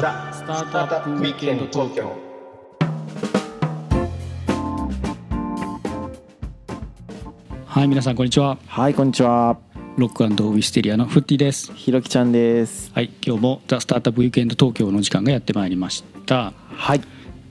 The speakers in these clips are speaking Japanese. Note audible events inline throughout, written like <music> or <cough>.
ザ・スタートアップウィークエンド東京はい皆さんこんにちははい、こんにちは。ロックウィステリアのフッティですひろきちゃんです。はい今日もザ・スタートアップウィークエンド東京の時間がやってまいりましたはい。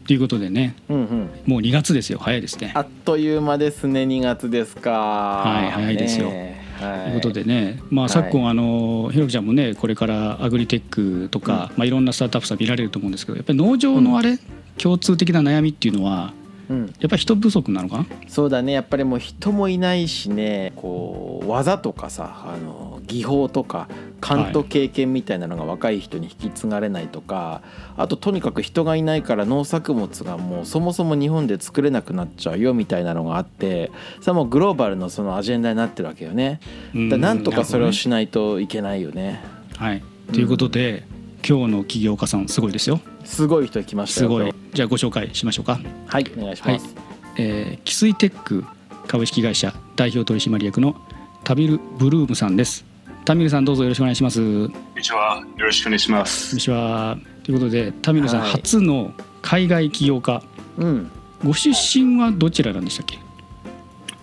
ということでねうんうん。もう2月ですよ早いですねあっという間ですね、2月ですか。はい早いですよねはい。とい。うことでね、まあ、昨今、あのひろきちゃんもねこれからアグリテックとか、まあ、いろんなスタートアップさん見られると思うんですけどやっぱり農場のあれ、共通的な悩みっていうのはうん、やっぱり人不足なのかな？そうだね。やっぱりもう人もいないしね。こう技とかさあの技法とか勘と経験みたいなのが若い人に引き継がれないとか、あととにかく人がいないから農作物がもうそもそも日本で作れなくなっちゃうよみたいなのがあってさあもうグローバルのそのアジェンダになってるわけよね。うん。だなんとかそれをしないといけないよね。ねはい。ということで、今日の起業家さんすごいですよすごい人来ましたよ。すごいじゃあご紹介しましょうかはいお願いします。えー、キスイテック株式会社代表取締役のタビル・ブルームさんですタミルさんどうぞよろしくお願いしますこんこんにちは。よろしくお願いしますに。ちはということでタミルさん、はい初の海外起業家うん。ご出身はどちらなんでしたっけ？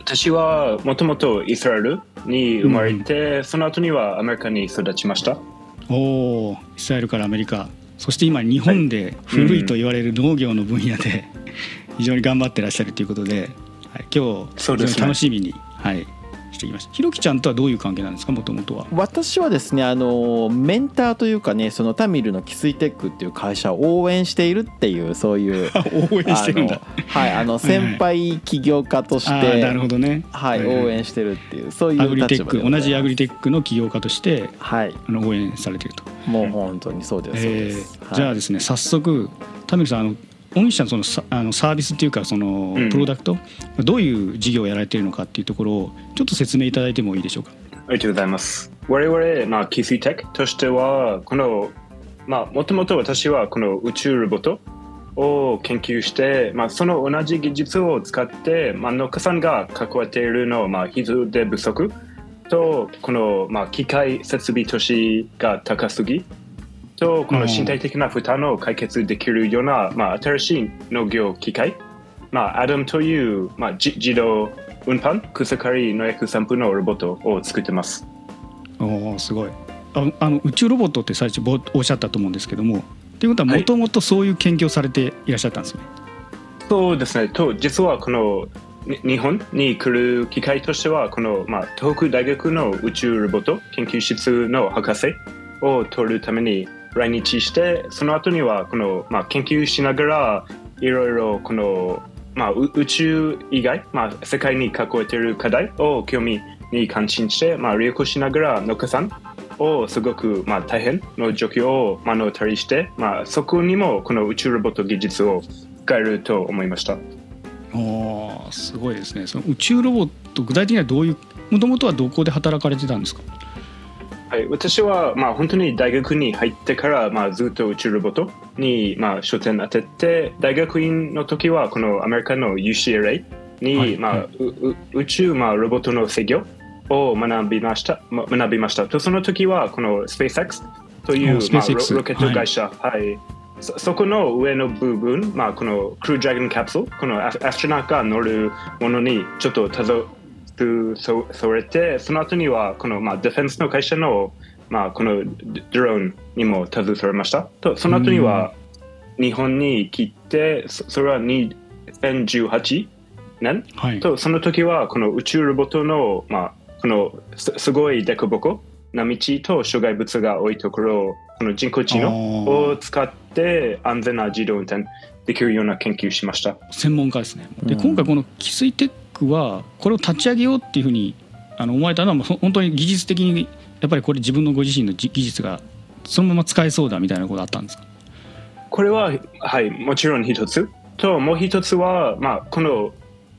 私はもともとイスラエルに生まれて、その後にはアメリカに育ちました。おおイスラエルからアメリカそして今日本で古いと言われる農業の分野で非常に頑張ってらっしゃるということで、はい、今日非常に楽しみに、はい、してきました。ひろきちゃんとはどういう関係なんですか？もともとは。私はですねあのメンターというかねそのタミルのキスイテックっていう会社を応援しているっていうそういう <laughs> 応援してるんだ。はいあの先輩起業家として、あーなるほどね。はい、うん応援してるっていうそういうアグリテッ立場で同じアグリテックの起業家としてはい。あの応援されていると、もう本当にそうですそうえです、ーじゃあですね早速タミルさんあの御社のそのさあのサービスっていうかそのうん。プロダクト、どういう事業をやられているのかっていうところをちょっと説明いただいてもいいでしょうか？ありがとうございます。我々、まあ、キスイテックとしては、この、まあ、もともと私はこの宇宙ロボットを研究して、まあ、その同じ技術を使って、まあ、農家さんが関わっているのは、まあ、人手不足と、この、まあ、機械設備投資が高すぎと、この身体的な負担を解決できるような、まあ、新しい農業機械、まあ、アダムという、まあ、じ自動運搬、草刈り、農薬散布のロボットを作ってます。おおすごいああの宇宙ロボットって最初ぼおっしゃったと思うんですけどもっていうことはもともとそういう研究をされていらっしゃったんですよね、そうですね。と実はこのに日本に来る機会としてはこの、まあ、東北大学の宇宙ロボット研究室の博士を取るために来日してその後にはこの、まあ、研究しながらいろいろこの、まあ、宇宙以外、まあ、世界に抱えている課題を興味に関心して、まあ、利用しながら農家さんをすごく、まあ、大変の状況を目の当たりして、まあ、そこにもこの宇宙ロボット技術を使えると思いました。おおすごいですね。その宇宙ロボット具体的にはどういうもともとはどこで働かれてたんですか？はい、私は、まあ、本当に大学に入ってから、まあ、ずっと宇宙ロボットに、まあ、焦点当てて大学院の時はこのアメリカの UCLA に、はい。まあ宇宙、まあ、ロボットの制御を学びました。ま学びました。とその時はこの SpaceX という、おまあ、ロロケット会社、はいそそこの上の部分、まあ、このクルードラゴンキャプスルこのアストロナウトが乗るものにちょっとたどそそれてその後にはこの、まあ、ディフェンスの会社の、まあ、このドローンにも携われました。とその後には日本に来てそそれは2018年？はい。とその時はこの宇宙ロボットの、まあ、このすすごい凸凹な道と障害物が多いところをこの人工知能を使って安全な自動運転できるような研究をしました。専門家ですねで、うん今回このキスイテックはこれを立ち上げようっていうふうにあの思われたのはもうほ本当に技術的にやっぱりこれ自分のご自身のじ技術がそのまま使えそうだみたいなことあったんですか？これは、はい、もちろん一つ。と、もう一つは、まあ、この、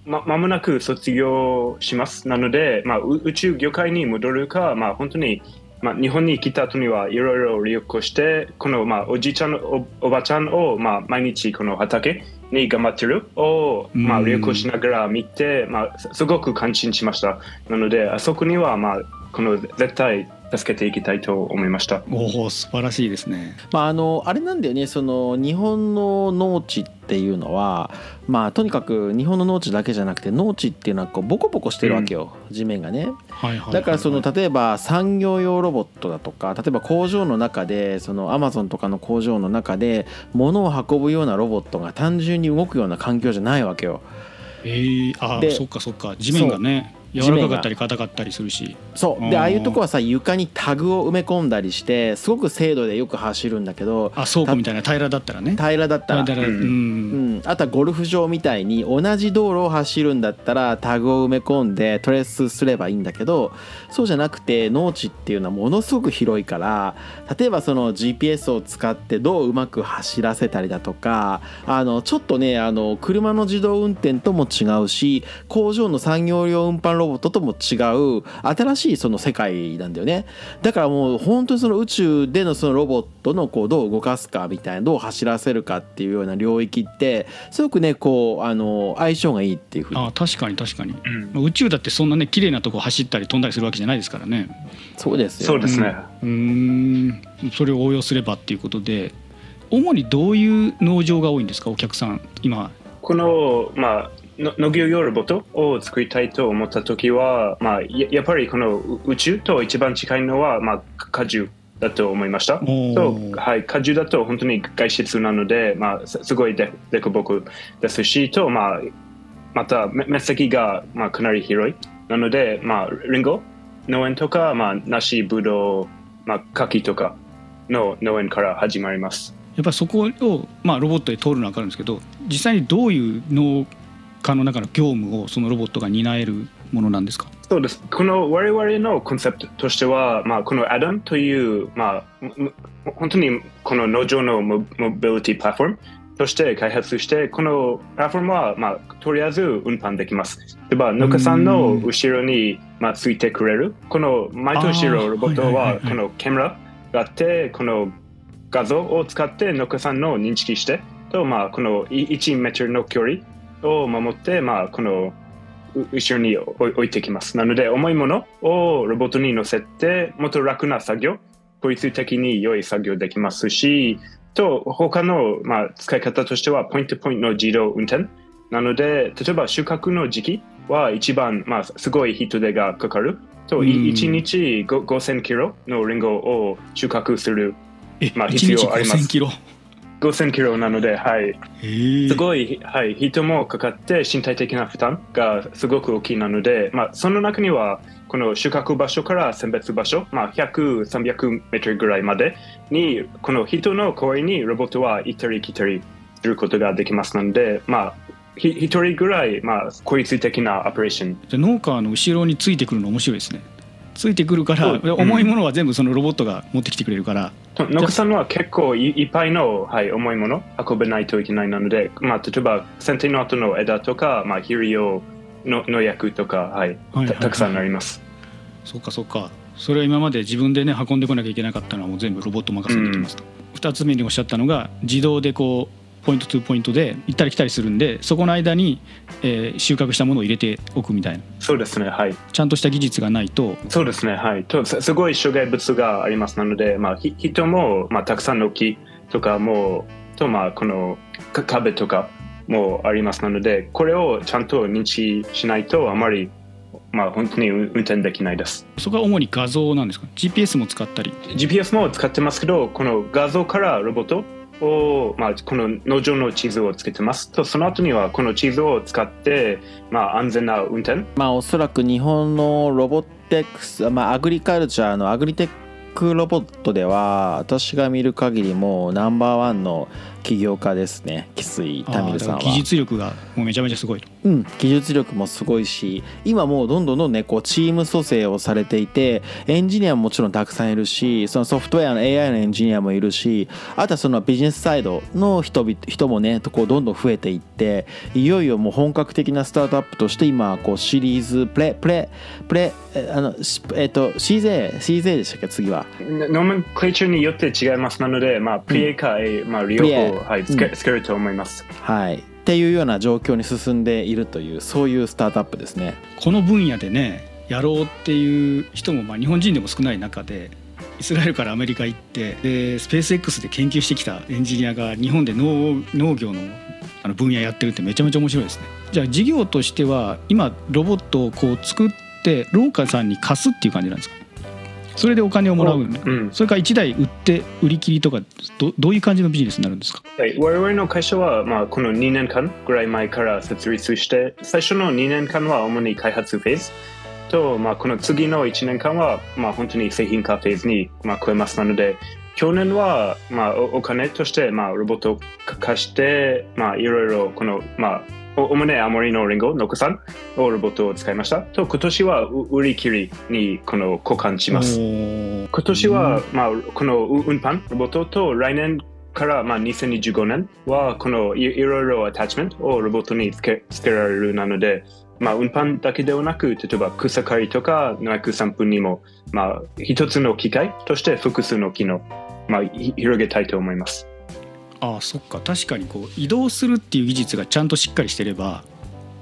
ま、間もなく卒業します。なので、まあ、う宇宙業界に戻るか、まあ、本当に、まあ、日本に来た後にはいろいろ旅行して、この、まあ、おじいちゃん、おおばちゃんを、まあ、毎日この畑に頑張ってるを、まあ、旅行しながら見て、まあ、すごく感心しました。なので、あそこには、まあ、この絶対助けていきたいと思いました。おお素晴らしいですね。まああのあれなんだよね。その日本の農地っていうのはまあとにかく日本の農地だけじゃなくて農地っていうのはこうボコボコしてるわけよ、地面がね。はいはいはいはい。だからその例えば産業用ロボットだとか例えば工場の中でそのアマゾンとかの工場の中で物を運ぶようなロボットが単純に動くような環境じゃないわけよ。えー、あそっかそっか。地面がね柔らかかったり硬かったりするし。そう。であーああいうとこはさ床にタグを埋め込んだりしてすごく精度でよく走るんだけどあ倉庫みたいな平らだったらね。平らだったら。うん。うん、あとはゴルフ場みたいに同じ道路を走るんだったらタグを埋め込んでトレースすればいいんだけどそうじゃなくて農地っていうのはものすごく広いから例えばその GPS を使ってどううまく走らせたりだとかあのちょっとねあの車の自動運転とも違うし工場の産業用運搬ロボットとも違う新しいその世界なんだよね。だからもう本当にその宇宙でのそのロボットのこうどう動かすかみたいなどう走らせるかっていうような領域ってすごくねこうあの相性がいいっていうふうに。あ確かに確かに。うん。まあ宇宙だってそんなね綺麗なとこ走ったり飛んだりするわけじゃないですからね。そうですよそうですね。うーん。それを応用すればっていうことで主にどういう農場が多いんですか？お客さん今。この、まあ、の農業用ロボットを作りたいと思った時は、まあ、ややっぱりこのう宇宙と一番近いのは、まあ、果樹だと思いました。おーとはい、果樹だと本当に外出なので、まあ、すすごいででこぼこですしと、まあ、まため面積が、まあ、かなり広いなので、まあ、リンゴ？農園とか、まあ、梨ぶどう、まあ、柿とかの農園から始まります。やっぱりそこを、まあ、ロボットで通るのは分かるんですけど実際にどういう農家の中の業務をそのロボットが担えるものなんですか？そうです。この我々のコンセプトとしては、まあ、このアダンという、まあ、本当にこの農場のモモビリティプラットフォームとして開発して、このプラットフォームは、まあ、とりあえず運搬できます。例えば、農家さんの後ろに、まあ、ついてくれる。この毎年のロボットは、このカメラがあって、この画像を使って農家さんの認識して、と、まあ、このい1メートルの距離を守って、まあ、このう後ろに置いてきます。なので、重いものをロボットに乗せて、もっと楽な作業、効率的に良い作業できますし、と、他の、まあ、使い方としては、ポイントポイントの自動運転。なので、例えば収穫の時期は一番、まあ、すごい人手がかかる。と、うん1日ご5000キロのリンゴを収穫する。え、まあ1日必要あります5000キロ5000キロなので、はい。すごい、はい、人もかかって身体的な負担がすごく大きいなので、まあ、その中にはこの収穫場所から選別場所、まあ、100、300メートルぐらいまでにこの人の声にロボットは行ったり来たりすることができますので、まあ、ひ一人ぐらい、まあ、効率的なオペレーション。農家の後ろについてくるの面白いですねついてくるから、重いものは全部そのロボットが持ってきてくれるから。と農家さんは結構いいっぱいの、はい、重いもの運べないといけないなので、まあ、例えば剪定の後の枝とか、まあ、肥料の農薬とか、はいたたくさんあります。そうかそうか。それは今まで自分でね運んでこなきゃいけなかったのはもう全部ロボット任せにできますと、2つ目におっしゃったのが自動でこうポイントトゥポイントで行ったり来たりするんでそこの間に、えー収穫したものを入れておくみたいなそうですね、はい。ちゃんとした技術がないとそうですね、はい。とすすごい障害物がありますなので、まあ、ひ人も、まあ、たくさんの木とかも、と、まあ、このか壁とかもありますなので、これをちゃんと認知しないと、あまり、まあ、本当に運運転できないです。そこは主に画像なんですか？GPS も使ったり GPS も使ってますけど、この画像からロボットを、まあ、この農場の地図をつけてます。と、その後にはこの地図を使って、まあ、安全な運転。まあおそらく日本のロボテックス、まあ、アグリカルチャーのアグリテックロボットでは私が見る限りもうナンバーワンの起業家ですね翡翠タミルさんは技術力がもうめちゃめちゃすごいとうん、技術力もすごいし今もうどんどんどんねこうチーム組成をされていてエンジニアももちろんたくさんいるしそのソフトウェアの AI のエンジニアもいるしあとはそのビジネスサイドの人々人もねこうどんどん増えていっていよいよもう本格的なスタートアップとして今こうシリーズプレプレプレえあのしえっと CZ CZ でしたっけ次はノーマンクレーチャーによって違いますなので、まあ、プリエか A、まあ、両プはい、つけうんつけると思います。はいっていうような状況に進んでいるというそういうスタートアップですねこの分野でねやろうっていう人もまあ日本人でも少ない中でイスラエルからアメリカ行ってでスペース X で研究してきたエンジニアが日本で農農業のあの分野やってるってめちゃめちゃ面白いですね。じゃあ事業としては今ロボットをこう作って農家さんに貸すっていう感じなんですか？それでお金をもらう、うん。それから1台売って売り切りとかどどういう感じのビジネスになるんですか？はい、我々の会社は、まあ、この2年間ぐらい前から設立して、最初の2年間は主に開発フェーズと、まあ、この次の1年間は、まあ、本当に製品化フェーズに、まあ、超えますなので、去年は、まあ、おお金として、まあ、ロボットを貸して、まあ、いろいろ、この、まあ、お主に青森のリンゴ、農家さんをロボットを使いました。と、今年はう売り切りにこの交換します。今年は、まあ、このう運搬ロボットと来年から、まあ、2025年はこのいいろいろアタッチメントをロボットにつけつけられるなので、まあ、運搬だけではなく例えば草刈りとか農薬散布にも、まあ、一つの機械として複数の機能、まあ、ひ広げたいと思います。ああそっか。確かにこう移動するっていう技術がちゃんとしっかりしてれば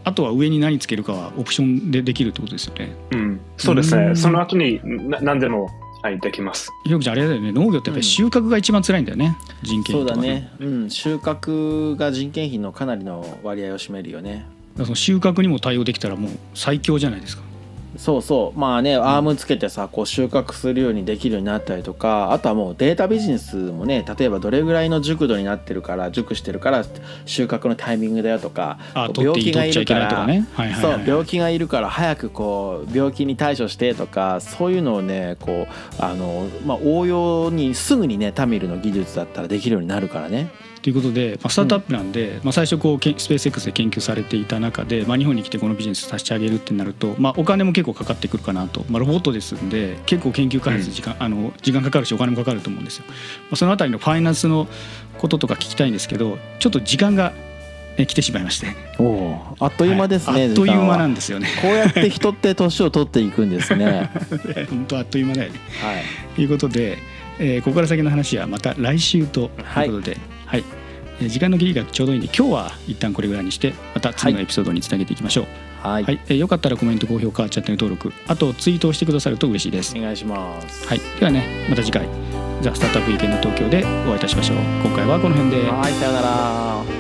あとは上に何つけるかはオプションでできるってことですよね。うん、そうですうん。ね。その後にな何でも、はい、できます。ひろきちゃんあれだよね。農業ってやっぱり収穫が一番辛いんだよね、人件そう費とかだね、うん、収穫が人件費のかなりの割合を占めるよね。だからその収穫にも対応できたらもう最強じゃないですか。そうそう。まあねアームつけてさこう収穫するようにできるようになったりとかあとはもうデータビジネスもね例えばどれぐらいの熟度になってるから熟してるから収穫のタイミングだよとか病気がいるからそうはい病気がいるから早くこう病気に対処してとかそういうのをねこうあの、まあ、応用にすぐにねタミルの技術だったらできるようになるからね。ということで、まあ、スタートアップなんで、まあ、最初こうスペース X で研究されていた中で、まあ、日本に来てこのビジネス立ち上げるってなると、まあ、お金も結構かかってくるかなと、まあ、ロボットですんで結構研究開発時間,、あの時間かかるしお金もかかると思うんですよ。まあ、そのあたりのファイナンスのこととか聞きたいんですけどちょっと時間が、ね、来てしまいまして。おおあっという間ですね、はい。あっという間なんですよね。こうやって人って年を取っていくんですね。<laughs> 本当あっという間だよね。はい。ということで、えーここから先の話はまた来週ということで、はいえー時間の切りがちょうどいいんで今日は一旦これぐらいにしてまた次のエピソードにつなげていきましょう。はい、はい、えーよかったらコメント高評価チャンネル登録あとツイートをしてくださると嬉しいです。お願いします。はい、ではねまた次回「ザ・スタートアップウィーケンド東京」でお会いいたしましょう。今回はこの辺ではい、さよなら。